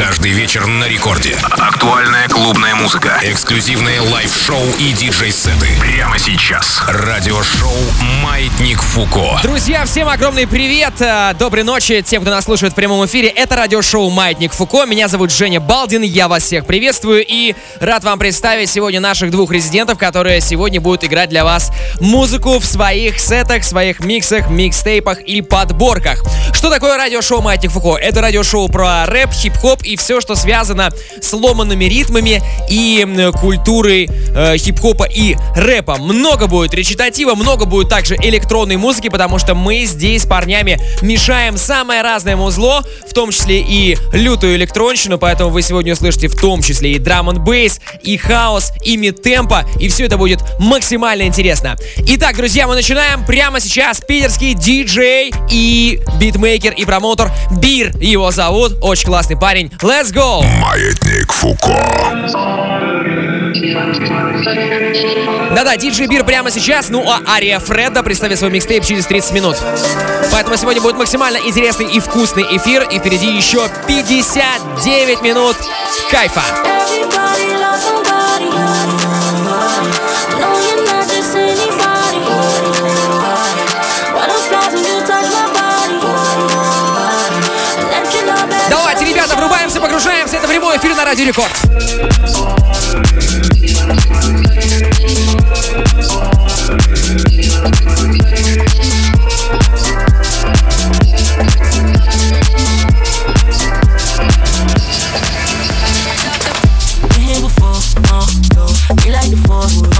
Каждый вечер на рекорде. Актуальная клубная музыка. Эксклюзивные лайв-шоу и диджей-сеты. Прямо сейчас. Радиошоу «Маятник Фуко». Друзья, всем огромный привет! Э, доброй ночи тем, кто нас слушает в прямом эфире. Это радиошоу «Маятник Фуко». Меня зовут Женя Балдин. Я вас всех приветствую и рад вам представить сегодня наших двух резидентов, которые сегодня будут играть для вас музыку в своих сетах, своих миксах, микстейпах и подборках. Что такое радиошоу «Маятник Фуко»? Это радиошоу про рэп, хип-хоп и все, что связано с ломанными ритмами и культурой э, хип-хопа и рэпа. Много будет речитатива, много будет также электронной музыки, потому что мы здесь с парнями мешаем самое разное музло, в том числе и лютую электронщину, поэтому вы сегодня услышите в том числе и драм н бейс, и хаос, и мид-темпо, и все это будет максимально интересно. Итак, друзья, мы начинаем прямо сейчас. Питерский диджей и битмейкер и промоутер Бир его зовут. Очень классный парень. Let's go! Маятник Фуко. Да-да, диджей Бир прямо сейчас, ну а Ария Фредда представит свой микстейп через 30 минут. Поэтому сегодня будет максимально интересный и вкусный эфир, и впереди еще 59 минут кайфа. Everybody loves somebody. Vinheta vem boa, filho na Rádio de Cortes. Like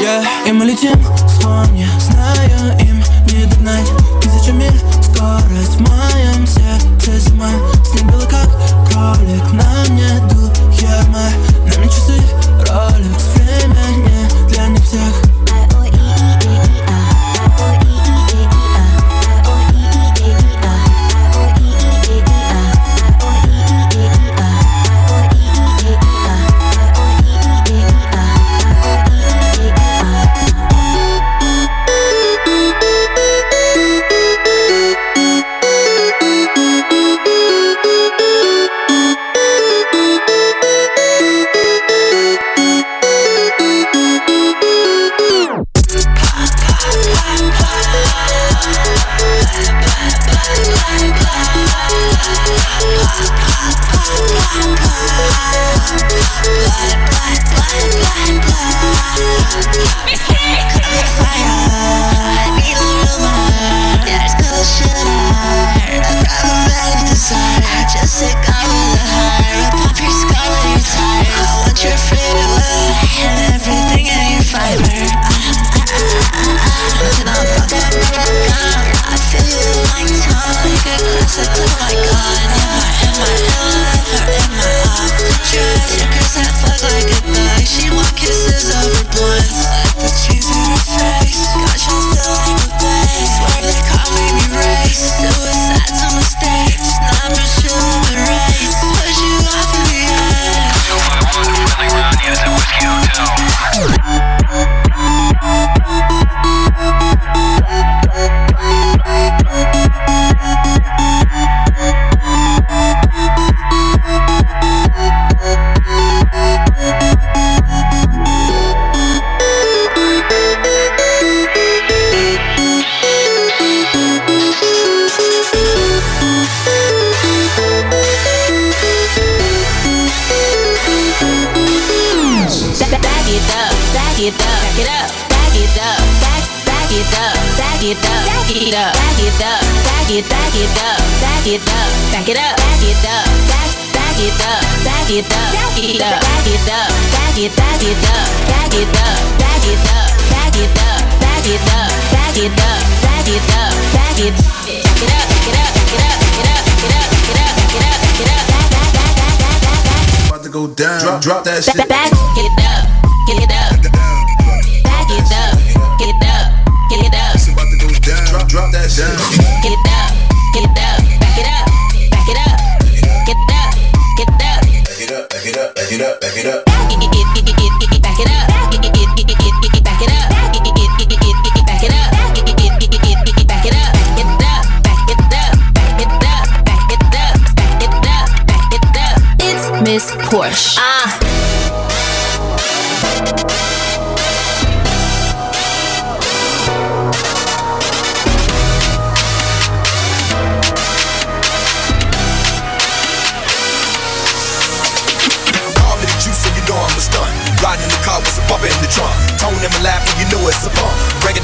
Yeah, in mijn it up, back it up, back it up, back it back it up, back it up, back it up, back it up, back back it up, back it up, back it up, back it up, back it back it up, back it up, back it up, back it up, back it up, back it up, back it up, back it back it up, back it up, back it up, back it up, back it up, back it up, back it up, back it up, to go down. Drop, drop that shit. back get up, get it up, back it up, Drop, drop that shit. Get it up, get it up, back it up, back it up, get it up, get it up, back it up, back it up, back it up. back it up,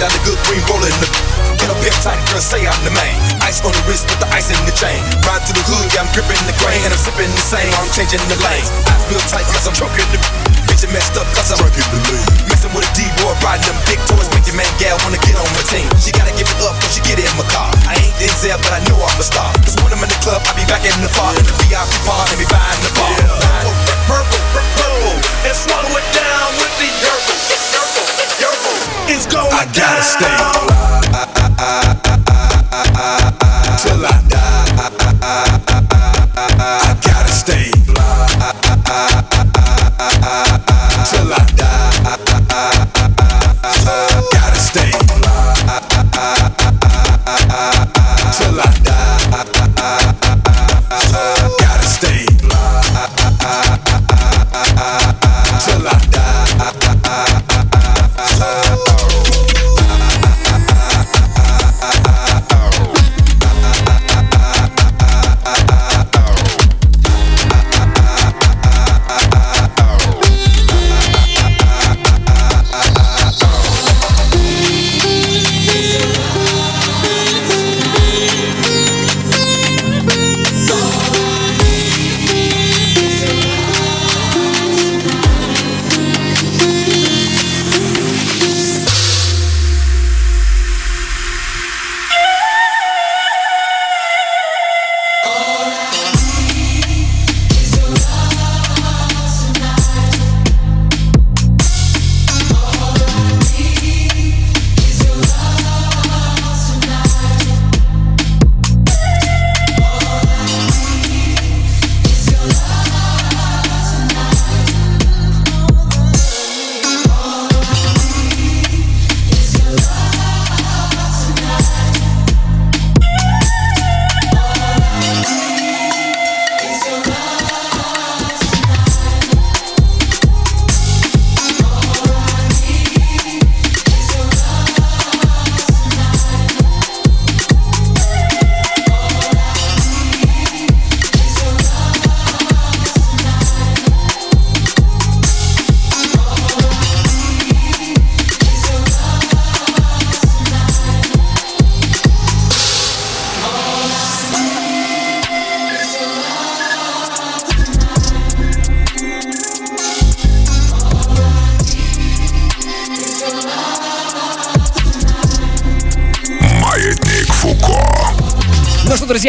down the good green roller in the Get up here tight, girl, say I'm the man. Ice on the wrist with the ice in the chain. Ride to the hood, yeah, I'm gripping the grain. And I'm sipping the same, I'm changing the lane. I feel tight cause I'm choking the Bitch, messed up cause I'm drinking the lean. Messing with a D-boy, riding them big toys. Make your man gal wanna get on my team. She gotta give it up before she get in my car. I ain't Denzel, but I know I'm a star. Cause when I'm in the club, I be back in the far. In the VIP bar, and be buying the bar. Purple, purple, and swallow it state.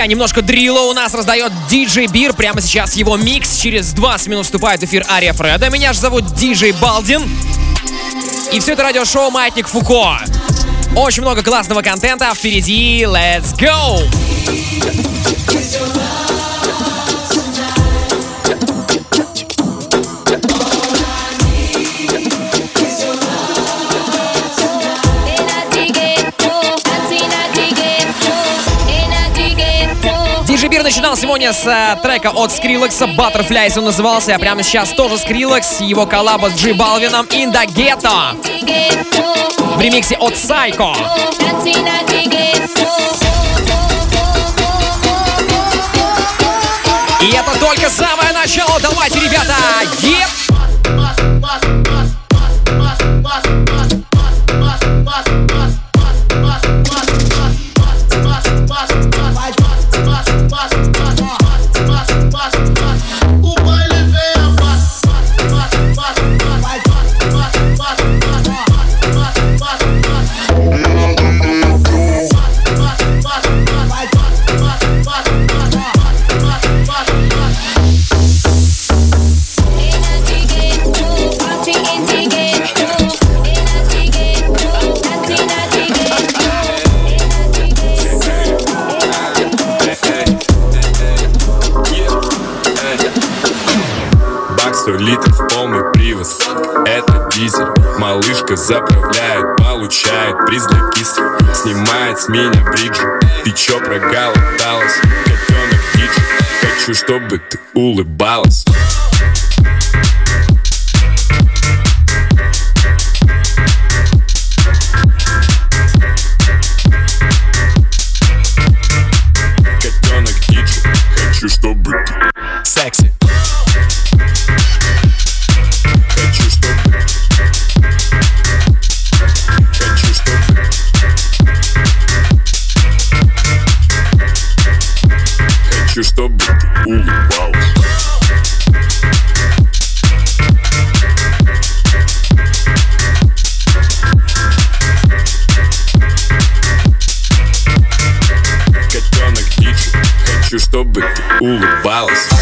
Друзья, немножко дрила у нас раздает диджей Бир. Прямо сейчас его микс. Через 20 минут вступает в эфир Ария Фреда. Меня же зовут диджей Балдин. И все это радиошоу Маятник Фуко. Очень много классного контента впереди. Let's go! Начинал сегодня с э, трека от Скриллекса Butterflies он назывался, а прямо сейчас тоже Скриллекс, его коллаба с Джи Балвином In The Ghetto в ремиксе от Psycho. И это только самое начало. Давайте, ребята! Еп! Малышка заправляет, получает приз для кисти. Снимает с меня бриджи. Ты чё проголодалась? Котенок диджи Хочу, чтобы ты улыбалась. O Balas.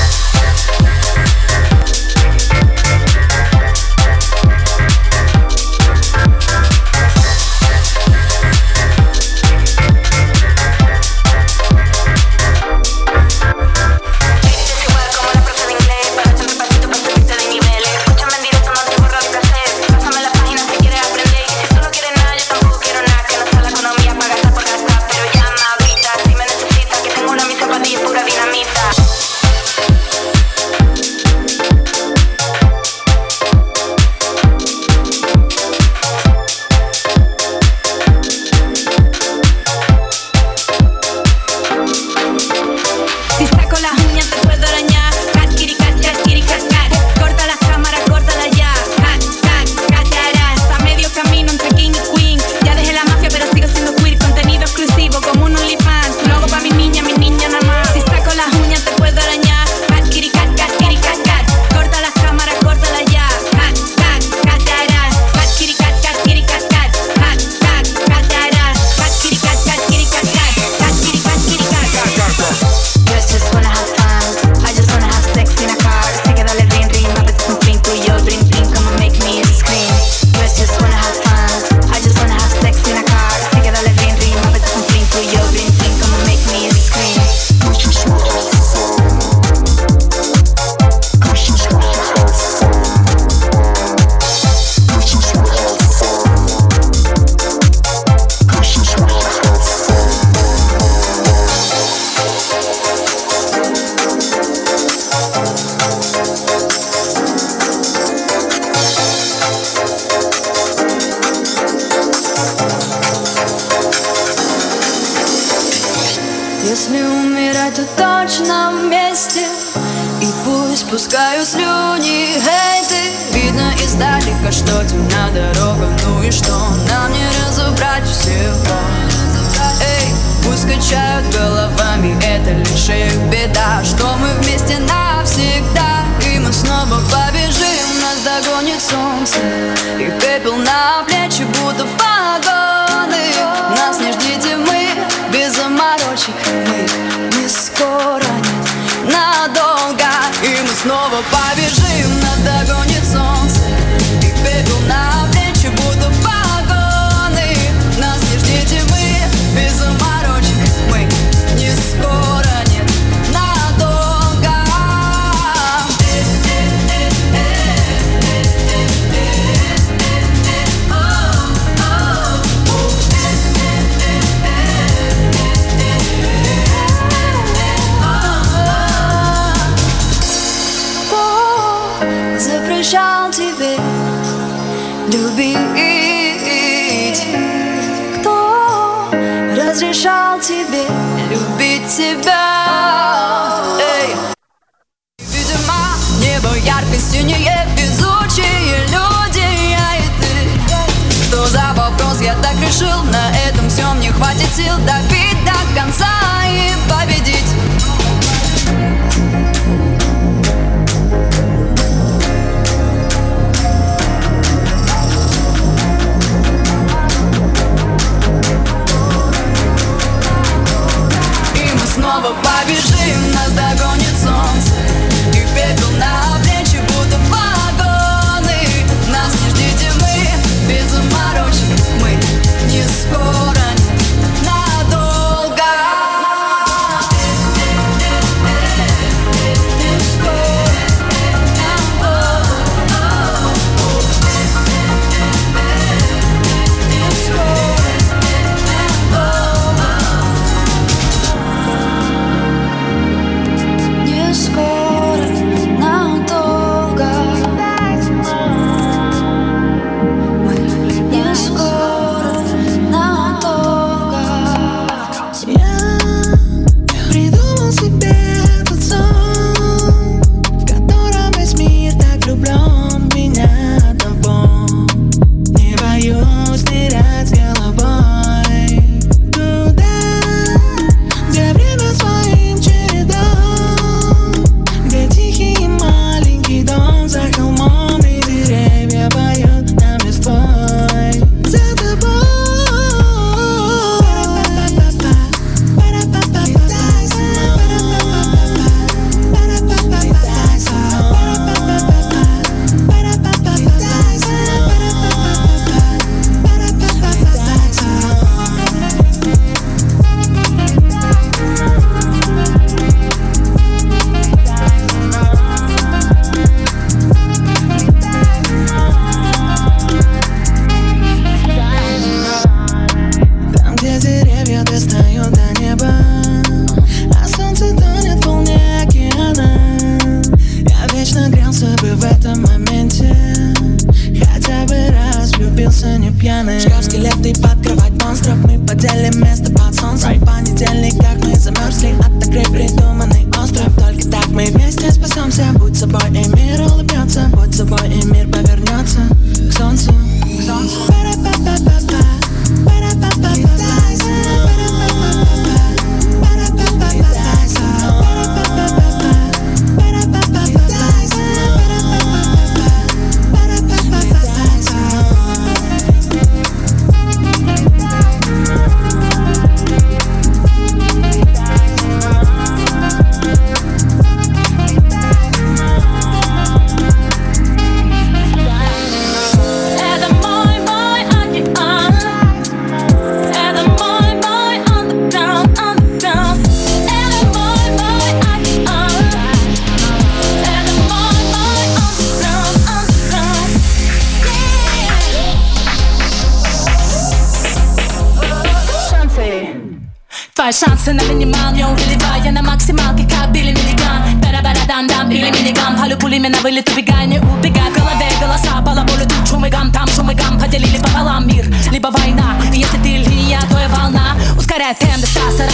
Вылет, убегай, не убегай В голове. Голоса, балаболы, тут и гам Там шум гам, поделили пополам мир. Либо война, и если ты линия, то и волна. Ускоряй темп до 140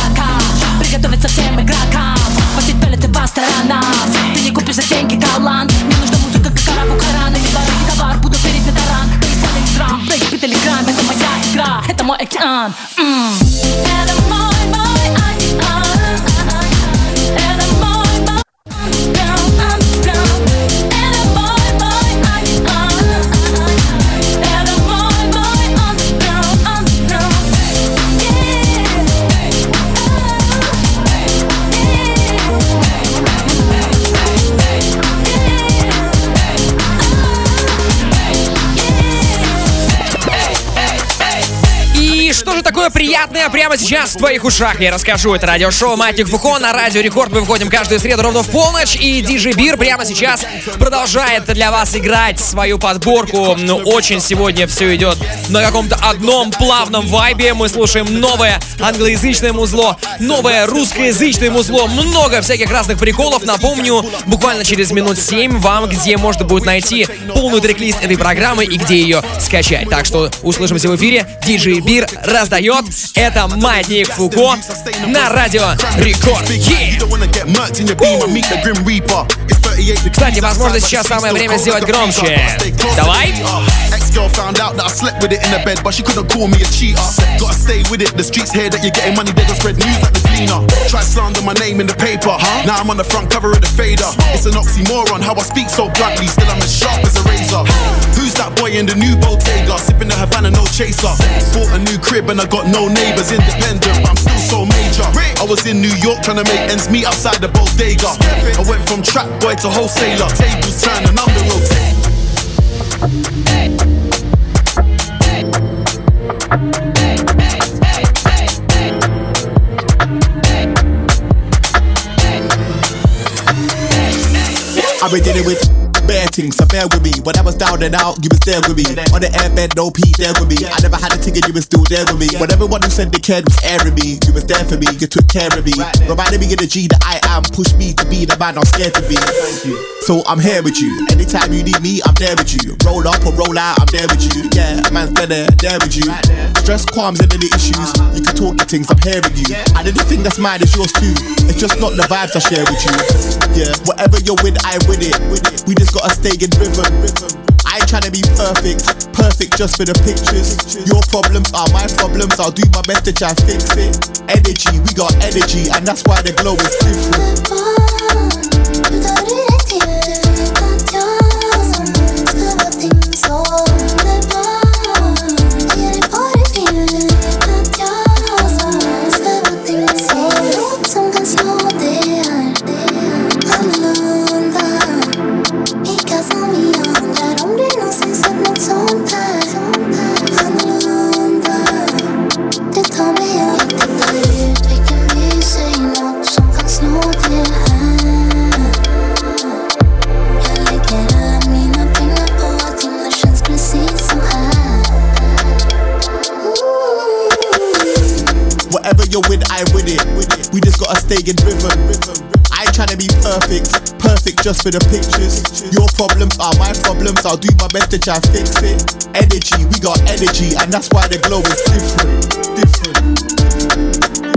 Приготовиться всем игрокам. Хватит пелеты по сторонам Ты не купишь за деньги талант. Мне нужна музыка, как арабу Коран Или барыги товар, буду перед на таран. Перестали драм, плей, бит или грамм Это моя игра, это мой океан. М. такое приятное прямо сейчас в твоих ушах? Я расскажу. Это радиошоу Матик Фуко на Радио Рекорд. Мы выходим каждую среду ровно в полночь. И Диджей Бир прямо сейчас продолжает для вас играть свою подборку. Ну, очень сегодня все идет на каком-то одном плавном вайбе. Мы слушаем новое англоязычное музло, новое русскоязычное музло. Много всяких разных приколов. Напомню, буквально через минут 7 вам, где можно будет найти полный трек-лист этой программы и где ее скачать. Так что услышимся в эфире. Диджей Бир раздает. Это Маятник Фуко на радио Рекорд. Yeah! Кстати, возможно, сейчас самое время сделать громче. Давай. Ex-girl found out that I slept with it in the bed, but she couldn't call me a cheater. Gotta stay with it. The streets hear that you're getting money, they gon' spread news like the cleaner. Try slander my name in the paper. Now I'm on the front cover of the fader. It's an oxymoron how I speak so bluntly, still I'm as sharp as a razor. Who's that boy in the new Bottega? Sipping the Havana, no chaser. Bought a new crib and I got no neighbors. Independent, but I'm still so major. I was in New York trying to make ends meet outside the bodega. I went from trap boy to wholesaler. Tables turn and I'm the rotate. I've been dealing with bare things, so bear with me. When I was down and out, you was there with me. On the airbed, no P, there with me. I never had a ticket, you was still there with me. When everyone who said they cared was airing me, you was there for me, you took care of me. Reminded me of the G that I am, pushed me to be the man I'm scared to be. So I'm here with you. Anytime you need me, I'm there with you. Roll up or roll out, I'm there with you. Yeah, man's been there, there with you. Stress, qualms, and any issues. You can talk the things, I'm here with you. And anything that's mine is yours too. It's just not the vibes I share with you. Yeah, whatever you're with, I win it. We just gotta stay in rhythm. I ain't trying to be perfect, perfect just for the pictures. Your problems are my problems. I'll do my best to try fix it. Energy, we got energy, and that's why the glow is different. Stay in rhythm. I ain't trying to be perfect, perfect just for the pictures. Your problems are my problems, I'll do my best to try and fix it. Energy, we got energy, and that's why the glow is different. Different.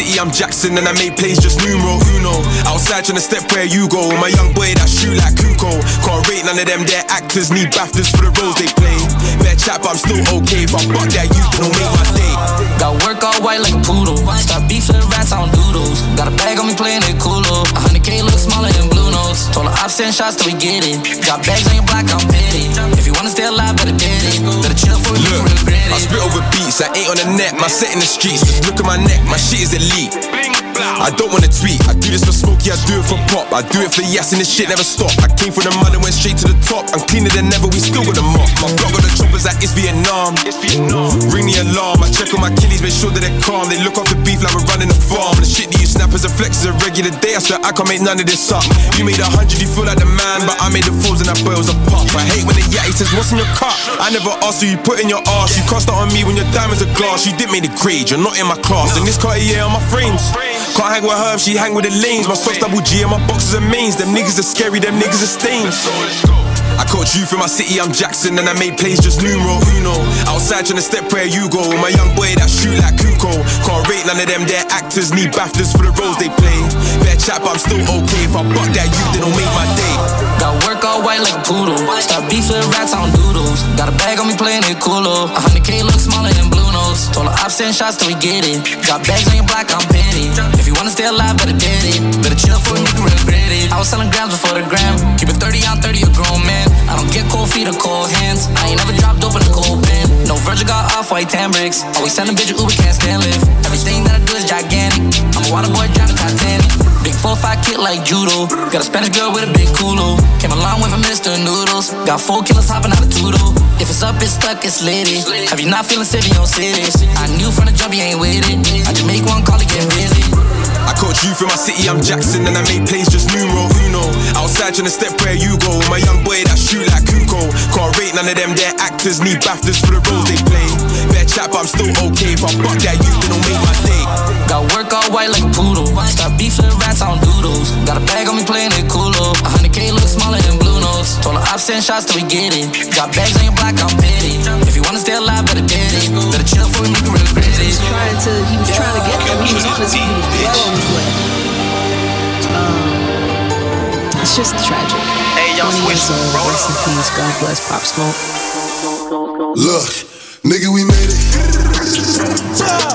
City, I'm Jackson, and I made plays just numero uno. Outside trying to step where you go. My young boy that shoot like Kuko. Can't rate none of them, they're actors, need BAFTAs for the roles they play. Chat, but I'm still okay. If I fuck that you, don't make my day. Got work all white like a poodle. Stop beef for the rats on doodles. Got a bag on me playing it coolo. A hundred K look smaller than blue notes. Told her send shots till we get it. Got bags on your block, I'm petty. If you wanna stay alive, better get it. Better chill for you Look, I spit over beats, I ain't on the net. My set in the streets, just look at my neck, my shit is elite. I don't wanna tweet, I do this for Smokey, I do it for Pop. I do it for Yas and this shit never stop. I came from the mud and went straight to the top. I'm cleaner than ever, we still got the mop. My block got the choppers like it's Vietnam. Ring the alarm, I check on my killies, make sure that they're calm. They look off the beef like we're running the farm. The shit that you snap as a flex is a regular day. I swear I can't make none of this up. You made a hundred, you feel like the man, but I made the fools and that boy was a pop. I hate when the yatty says, What's in your cup? I never asked who you put in your ass. You crossed out on me when your diamonds are glass. You didn't make the grade, you're not in my class. And this Cartier on my frames. Can't hang with her, she hang with the lanes. My socks double G and my boxes are means. Them niggas are scary, them niggas are stains. I caught you from my city, I'm Jackson, and I made plays just numero uno. Outside trying to step where you go. My young boy that shoot like Kuko. Can't rate none of them, they're actors, need BAFTAs for the roles they play. Bad but I'm still okay. If I buck that you, then don't make my day. Got work all white like a poodle. Stop beef for the rats on doodles. Got a bag on me playing it coolo. A hundred K look smaller than blue notes. Told her ops send shots till we get it. Got bags on your block, I'm petty. If you wanna stay alive, better get it. Better chill for a nigga regret it. I was selling grams before the gram. Keep it 30 on 30, a grown man. I don't get cold feet or cold hands. I ain't never dropped open a cold pen. No Virgil got Off-White tan bricks. Always send a bitch Uber, can't stand Lyft. Everything that I do is gigantic. I'm a water boy, driving Titanic. Big 4-5 kid like judo. Got a Spanish girl with a big culo. Came a long way from Mr. Noodles. Got four killers hopping out of Tudo. If it's up, it's stuck, it's litty. Have you not feeling city on cities? I knew from the jump you ain't with it. I just make one call to get busy. I caught you from my city, I'm Jackson, and I made plays just numero uno. Outside trying to step where you go. My young boy that shoot like Kuko. Can't rate none of them, they're actors, need BAFTAs for the roles they play. Bear chat, but I'm still okay. If I buck that you, then don't make my day. Got work all white like a poodle. Stop beef for the rats on doodles. Got a bag on me playing it coolo. A hundred K look smaller than blue notes. Told her ops send shots till we get it. Got bags on your block, I'm petty. If you wanna stay alive, better get it. Better chill for a nigga regret it. trying to he was trying to get them. He was on he was well on his way. Um, it's just tragic. Hey, y'all switch. Rest in peace. God bless Pop Smoke. Look, nigga, we made it.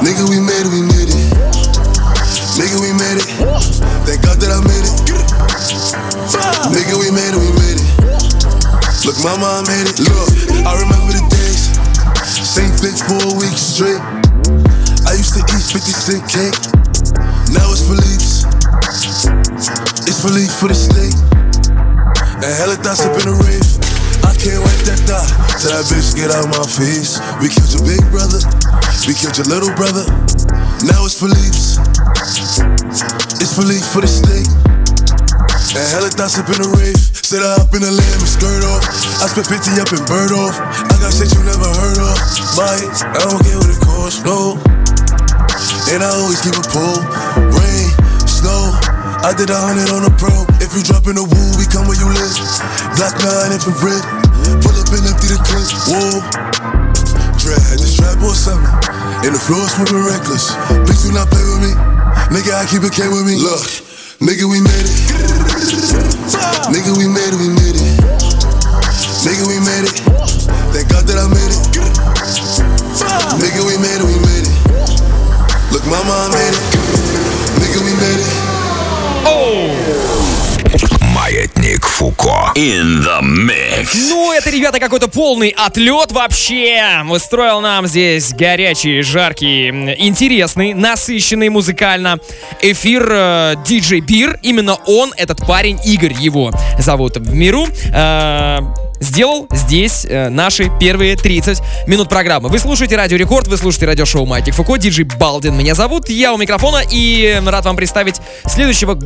Nigga, we made it, we made it. Nigga, we made it. Thank God that I made it. Nigga, we made it, we made it. Look, mama, I made it. Look, I remember the days. Same flicks for a week straight. I used to eat 50 cent cake. Now it's for Philippe's. It's Philippe for the steak. And hella thoughts up in the rave. I can't wipe that thought. Tell that bitch get out my face. We killed your big brother. We killed your little brother. Now it's Philippe's. It's Philippe for the state. And hella thoughts up in the rave. Her up in the lamb and skirt off. I spent 50 up and bird off. I got shit you never heard of. Bye. I don't care what it costs, no. And I always keep a pull. Rain, snow. I did a hundred on the pro. If you drop in the woo, we come where you live. Black nine infrared. Pull up and empty the clip. Whoa. Dread had the strap or something. In the floor smoking reckless. Please do not play with me. Nigga, I keep it K with me. Look, nigga, we made it. Nigga, we made it, we made it. Nigga, we made it. Thank God that I made it. Nigga, we made it, we made it. Look, mama, I made it. Фуко. In the mix. Ну, это, ребята, какой-то полный отлет вообще. Устроил нам здесь горячий, жаркий, интересный, насыщенный музыкально эфир э, диджей Бир. Именно он, этот парень, Игорь его зовут в миру. э, Сделал здесь э, наши первые 30 минут программы. Вы слушаете Радио Рекорд, вы слушаете радиошоу Маятник Фуко, диджей Балдин меня зовут, я у микрофона и рад вам представить следующего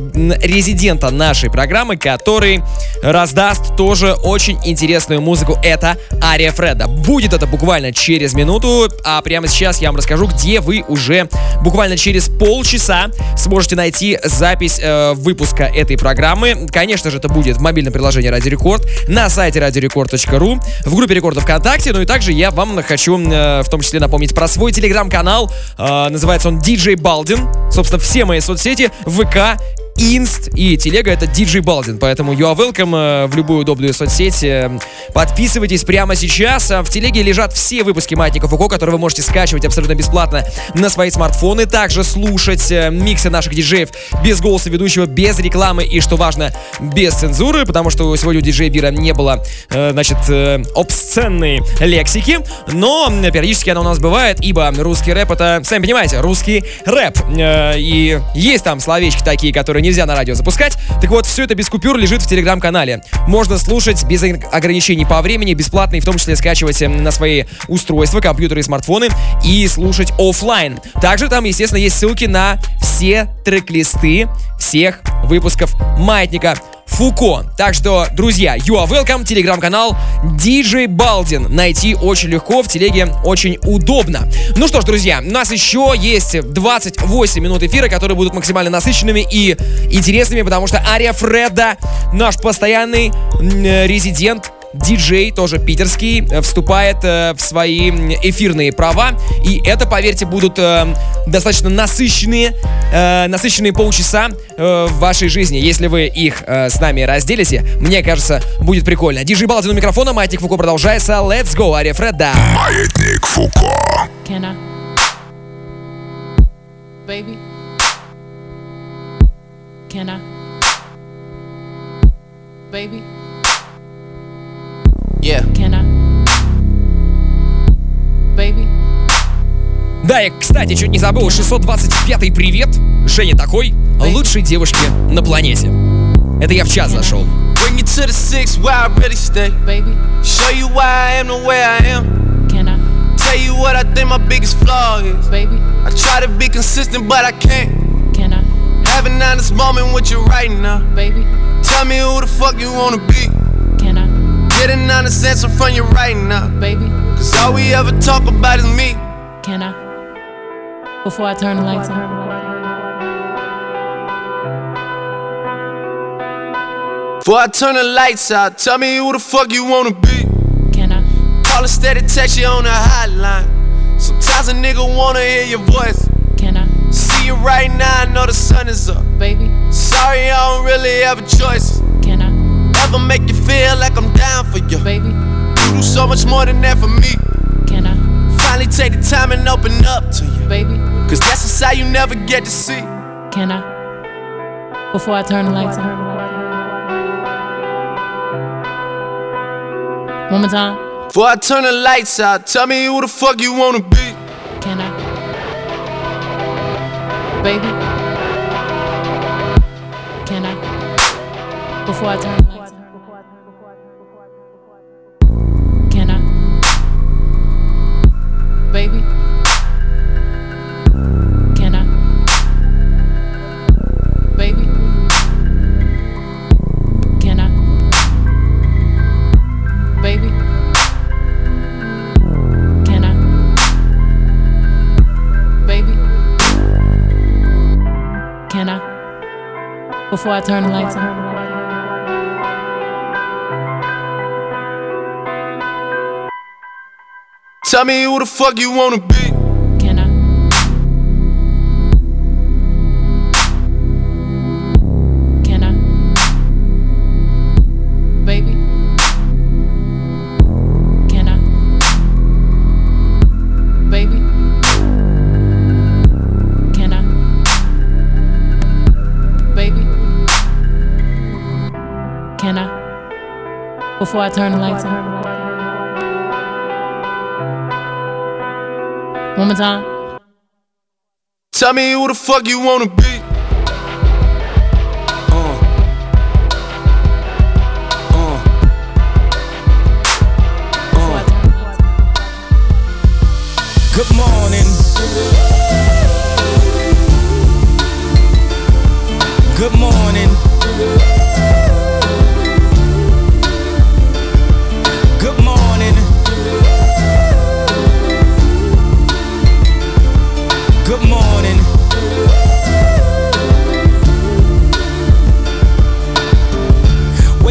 резидента нашей программы, который раздаст тоже очень интересную музыку. Это Ария Фреда. Будет это буквально через минуту, а прямо сейчас я вам расскажу, где вы уже буквально через полчаса сможете найти запись э, выпуска этой программы. Конечно же, это будет в мобильном приложении Радио Рекорд, на сайте радиорекорд.ру, в группе Рекорда ВКонтакте. Ну и также я вам хочу э, в том числе напомнить про свой телеграм-канал. Э, называется он DJ Балдин. Собственно, все мои соцсети, ВК, Инст и телега это DJ Балдин, поэтому you are welcome э, в любую удобную соцсеть. Э, Подписывайтесь прямо сейчас. А В телеге лежат все выпуски Маятников УКО, которые вы можете скачивать абсолютно бесплатно на свои смартфоны. Также слушать э, миксы наших диджеев без голоса ведущего, без рекламы и, что важно, без цензуры, потому что сегодня у диджея Бира не было, значит, обсценной лексики, но периодически она у нас бывает, ибо русский рэп это, сами понимаете, русский рэп. И есть там словечки такие, которые нельзя на радио запускать. Так вот, все это без купюр лежит в телеграм-канале. Можно слушать без ог- ограничений по времени, бесплатно, и в том числе скачивать э, на свои устройства, компьютеры и смартфоны и слушать оффлайн. Также там, естественно, есть ссылки на все трек-листы всех выпусков Маятника Фуко. Так что, друзья, you are welcome, телеграм-канал DJ Балдин. Найти очень легко, в телеге очень удобно. Ну что ж, друзья, у нас еще есть 28 минут эфира, которые будут максимально насыщенными и интересными, потому что Ария Фреда, наш постоянный э, резидент, диджей, тоже питерский, э, вступает э, в свои эфирные права. И это, поверьте, будут э, достаточно насыщенные, э, насыщенные полчаса э, в вашей жизни. Если вы их э, с нами разделите, мне кажется, будет прикольно. Диджей Балдин у микрофона, Маятник Фуко продолжается. Let's go, Ария Фреда. Маятник Фуко. Can I? Baby? Can I? Baby? Yeah. Can I? Baby? Да, я, кстати, чуть не забыл, 625-й привет. Женя такой, лучшей девушке на планете. Это я в час зашел. Bring you to the six where I really stay. Baby? Show you why I am the way I am. Can I? Tell you what I think my biggest flaw is. Baby? I try to be consistent, but I can't. Can I? Have an honest moment with you right now. Baby? Tell me who the fuck you wanna be. Get an honest answer from you right now. Baby? Cause all we ever talk about is me. Can I? Before I turn the lights on. Before I turn the lights out, tell me who the fuck you wanna be. Can I? Call instead of text you on the hotline. Sometimes a nigga wanna hear your voice. Can I? See you right now, I know the sun is up. Baby? Sorry, I don't really have a choice. Ever make you feel like I'm down for you? Baby? You do so much more than that for me. Can I? Finally take the time and open up to you. Baby? Cause that's a side you never get to see. Can I? Before I turn the lights on. One more time. Before I turn the lights out, tell me who the fuck you wanna be. Can I? Baby? Can I? Before I turn Before I turn the lights on. Tell me who the fuck you wanna be. Before I turn the lights on. One more time. Tell me who the fuck you wanna be. Uh. Uh. Uh. Good morning. Good morning.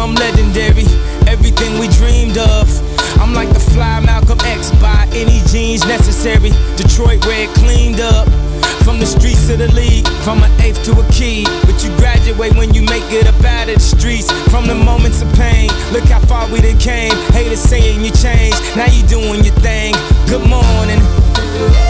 Become legendary. Everything we dreamed of. I'm like the fly Malcolm X by any jeans necessary. Detroit red cleaned up. From the streets to the league, from an eighth to a key. But you graduate when you make it up out of the streets. From the moments of pain, look how far we done came. Haters saying you changed, now you doing your thing. Good morning.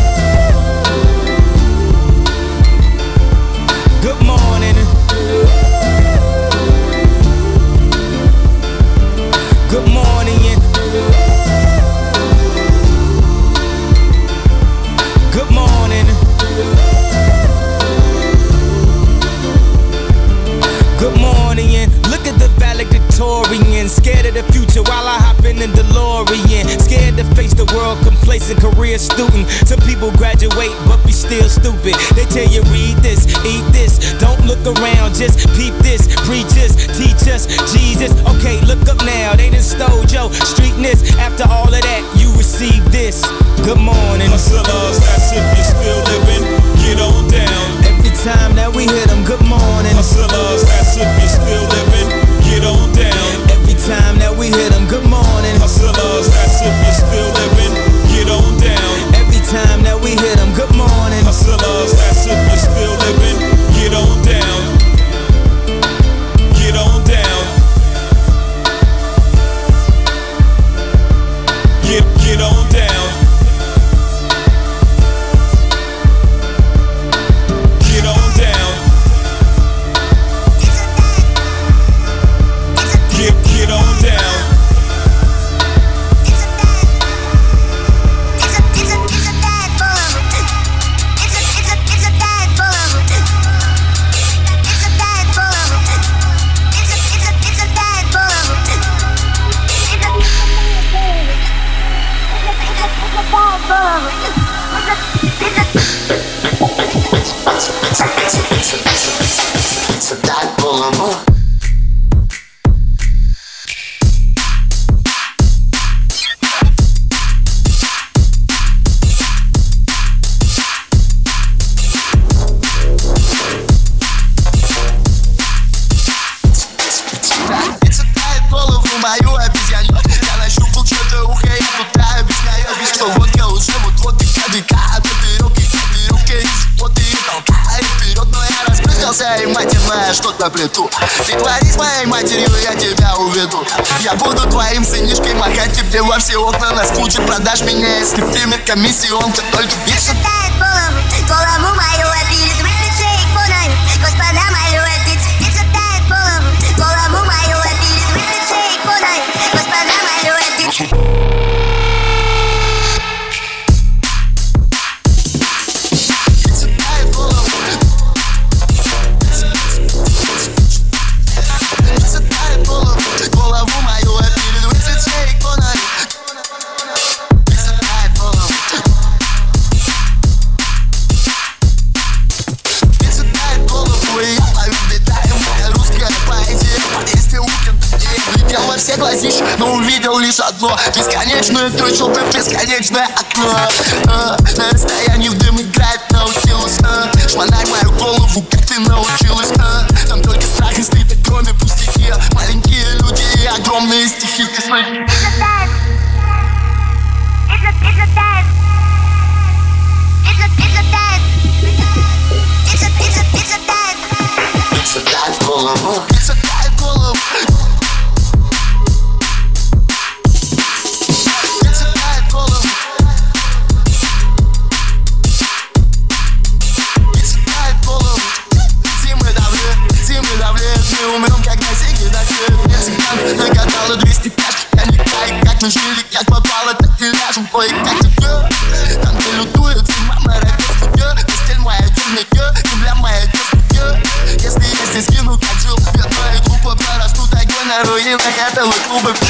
The world, complacent career student. Some people graduate but be still stupid. They tell you read this, eat this. Don't look around, just peep this. Preach us, teach us, Jesus. Okay, look up now. They done stole your streetness. After all of that, you receive this. Good morning. Hustlers, that's if you're still living. Get on down. Every time that we hit them, good morning. Hustlers, that's if you're still living. Get on down. Every time that we hit them, good morning. Hustlers, that's if you're still living. It's a, it's a, it's a, it's a, it's a, it's a, it's a, it's a, it's a, it's a, it's a, it's a, it's a, моя что-то плету Притворись моей матерью, я тебя уведу. Я буду твоим сынишкой махать тебе во все окна. Нас включат, продашь меня, если примет комиссионка Только більше Голову мою Бесконечную точку в бесконечное окно. А, На расстоянии в дым играет научилась. А, Шмонай мою голову, как ты научилась. А, Там только страх и стыд, кроме пустяки. Маленькие люди и огромные стихи. Ты слышишь? Прицепляет голову Прицепляет голову tell a little bit.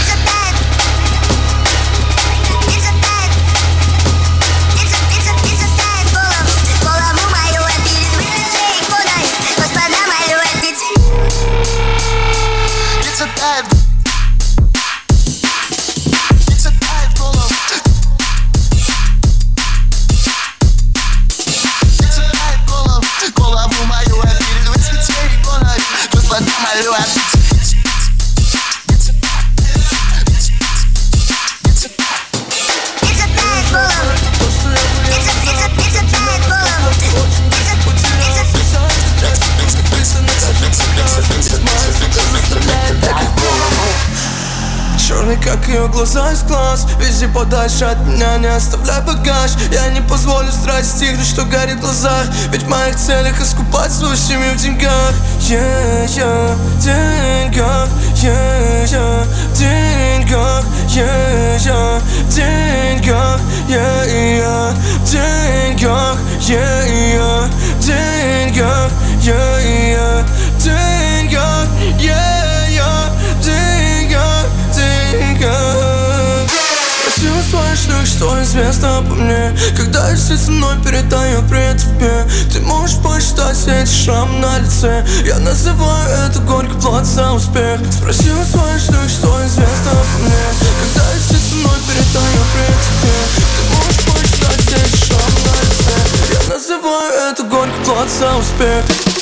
Вези подальше от меня, не оставляй багаж. Я не позволю страсть стихнуть, что горит в глазах. Ведь в моих целях искупать свою семью в деньгах. Yeah, yeah, деньгах. Yeah, yeah, деньгах. Yeah, yeah, деньгах. Yeah, yeah, деньгах. Yeah, yeah, деньгах. Yeah, yeah, что известно обо мне Когда если со мной передаю при тебе. Ты можешь посчитать все эти шрамы на лице. Я называю это горький плат за успех. Спросил свой шлюх, что известно обо мне. Когда если со мной передаю при тебе. Ты можешь посчитать все эти шрамы на лице. Я называю это горький плат за успех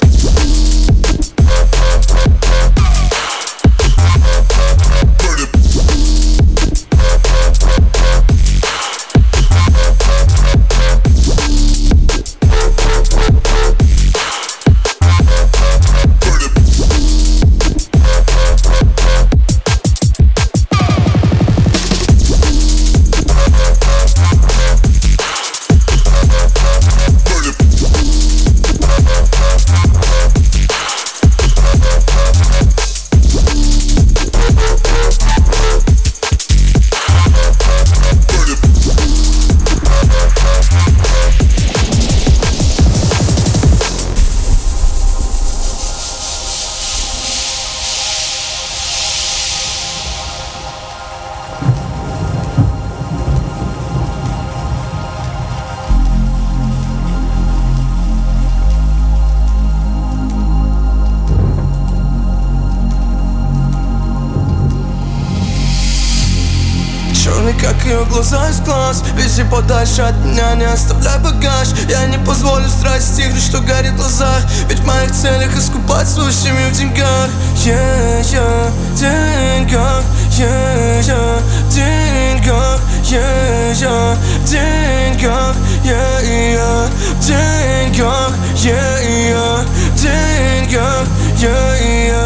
Вези подальше от меня, не оставляй багаж. Я не позволю страсть стихнуть, что горит в глазах. Ведь в моих целях искупать свою семью в деньгах. Yeah, yeah, деньгах. Yeah, yeah, деньгах. Yeah, yeah, деньгах. Yeah, yeah, деньгах. Yeah, yeah, деньгах. Yeah, yeah,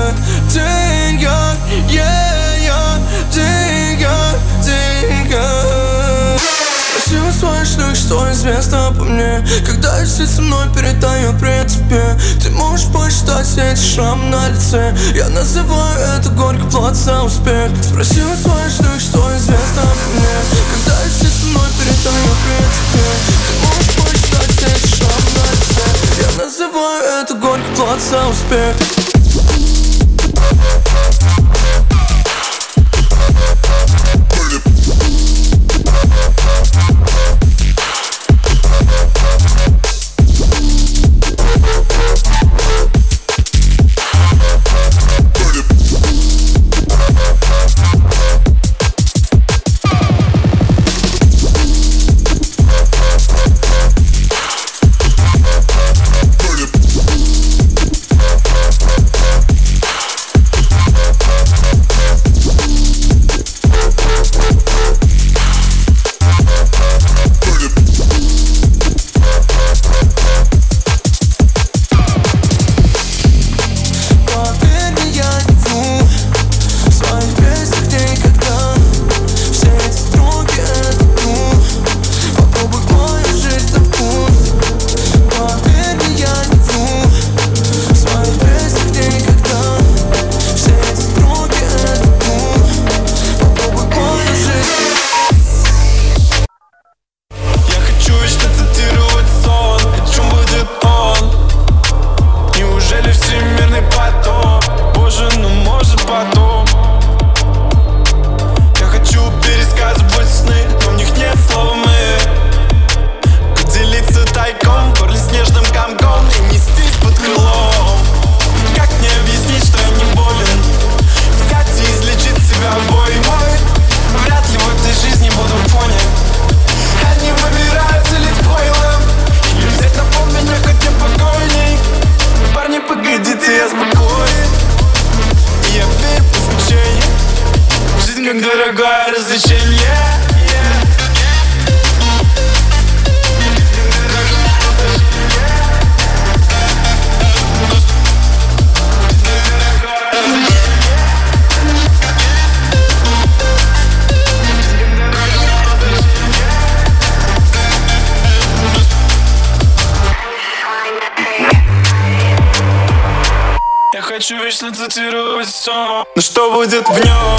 что известно обо мне Когда сидит со мной, передаю при тебе Ты можешь посчитать все эти шрамы на лице. Я называю это горький плат за успех. Спросил свой шлюх, что известно обо мне. Когда сидит со мной, передаю при тебе Ты можешь посчитать все эти шрамы на лице. Я называю это горький плат за успех что будет в нем?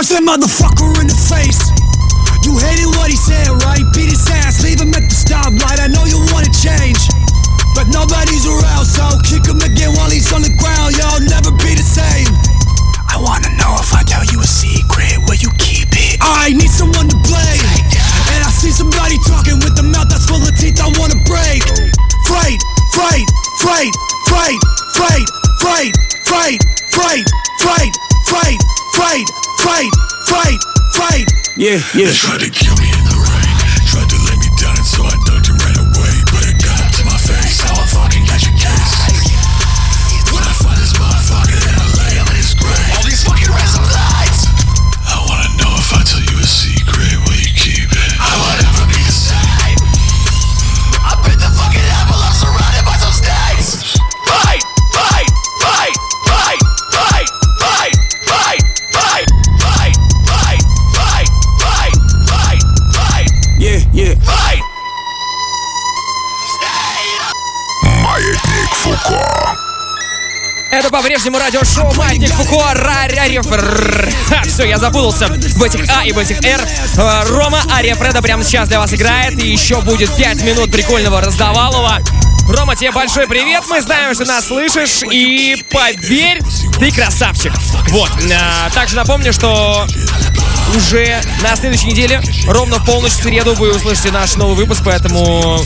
Punch that motherfucker in the face. You hated what he said, right? Beat his ass, leave him at the stoplight. I know you wanna change, but nobody's around, so kick him again while he's on the ground. Y'all never be the same. I wanna know if I tell you a secret, where you keep it. I need someone to blame, and I see somebody talking with a mouth that's full of teeth. I wanna break. Fight, fight, fight, fight, fight, fight, fight, fight, fight, fight, fight, fight, fight, fight. Yeah, yeah. They tried to kill me in the rain. Tried to lay me down and so I Это по-прежнему радиошоу Маятник Фуко Все, я запутался в этих А и в этих Р. Э, Рома Ария Фреда прямо сейчас для вас играет. И еще будет 5 минут прикольного раздавалова. Рома, тебе большой привет. Мы знаем, что нас слышишь. И поверь, ты красавчик. Вот. А, Также напомню, что уже на следующей неделе, ровно в полночь в среду, вы услышите наш новый выпуск, поэтому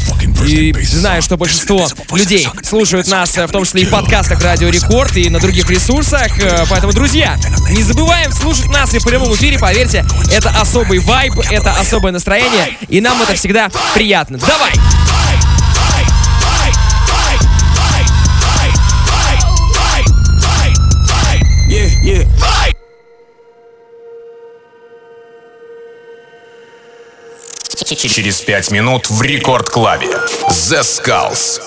и знаю, что большинство людей слушают нас, э, в том числе и в подкастах Радио Рекорд и на других ресурсах, э, поэтому, друзья, не забываем слушать нас и в прямом эфире, поверьте, это особый вайб, это особое настроение, и нам это всегда приятно. Давай! Yeah. Через пять минут в рекорд-клабе. The Skulls.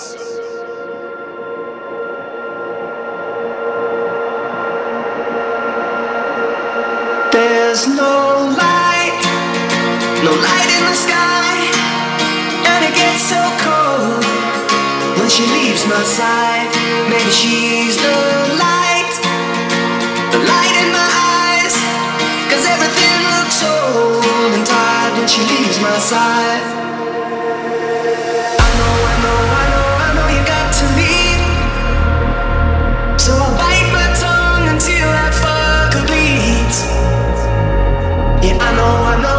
everything looks so she leaves my side. I know, I know, I know, I know you got to leave, so I bite my tongue until that fucker bleeds. Yeah, I know, I know,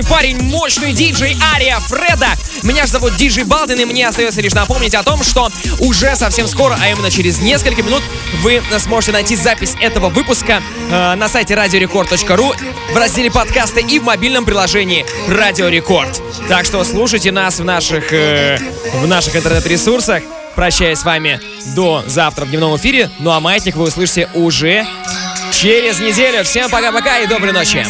классный парень, мощный диджей Ария Фреда. Меня же зовут Диджей Балдин, и мне остается лишь напомнить о том, что уже совсем скоро, а именно через несколько минут, вы сможете найти запись этого выпуска э, на сайте радиорекорд.ру в разделе подкасты и в мобильном приложении Радио Рекорд. Так что слушайте нас в наших, э, в наших интернет-ресурсах. Прощаюсь с вами до завтра в дневном эфире. Ну а маятник вы услышите уже через неделю. Всем пока-пока и доброй ночи.